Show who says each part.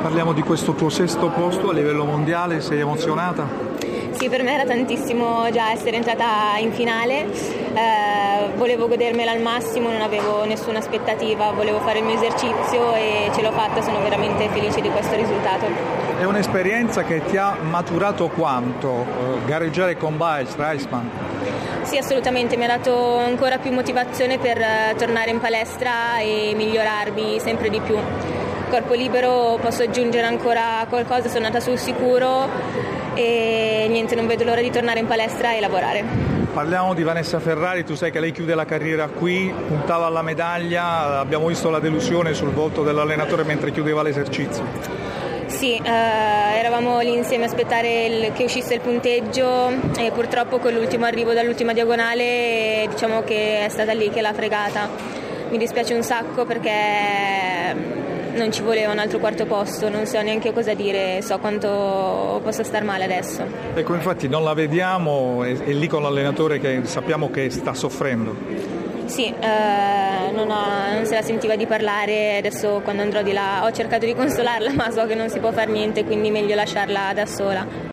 Speaker 1: Parliamo di questo tuo sesto posto a livello mondiale, sei emozionata?
Speaker 2: Sì, per me era tantissimo già essere entrata in finale, eh, volevo godermela al massimo, non avevo nessuna aspettativa, volevo fare il mio esercizio e ce l'ho fatta, sono veramente felice di questo risultato.
Speaker 1: È un'esperienza che ti ha maturato quanto? Eh, gareggiare con Biles, Reisman?
Speaker 2: Sì, assolutamente, mi ha dato ancora più motivazione per eh, tornare in palestra e migliorarmi sempre di più. Corpo libero posso aggiungere ancora qualcosa, sono andata sul sicuro e niente, non vedo l'ora di tornare in palestra e lavorare.
Speaker 1: Parliamo di Vanessa Ferrari, tu sai che lei chiude la carriera qui, puntava alla medaglia, abbiamo visto la delusione sul volto dell'allenatore mentre chiudeva l'esercizio.
Speaker 2: Sì, eh, eravamo lì insieme a aspettare il, che uscisse il punteggio e purtroppo con l'ultimo arrivo dall'ultima diagonale diciamo che è stata lì che l'ha fregata. Mi dispiace un sacco perché non ci voleva un altro quarto posto, non so neanche cosa dire, so quanto possa star male adesso.
Speaker 1: Ecco, infatti non la vediamo, è, è lì con l'allenatore che sappiamo che sta soffrendo.
Speaker 2: Sì, eh, non, ho, non, se la sentiva di parlare, adesso quando andrò di là ho cercato di consolarla ma so che non si può fare niente, quindi meglio lasciarla da sola.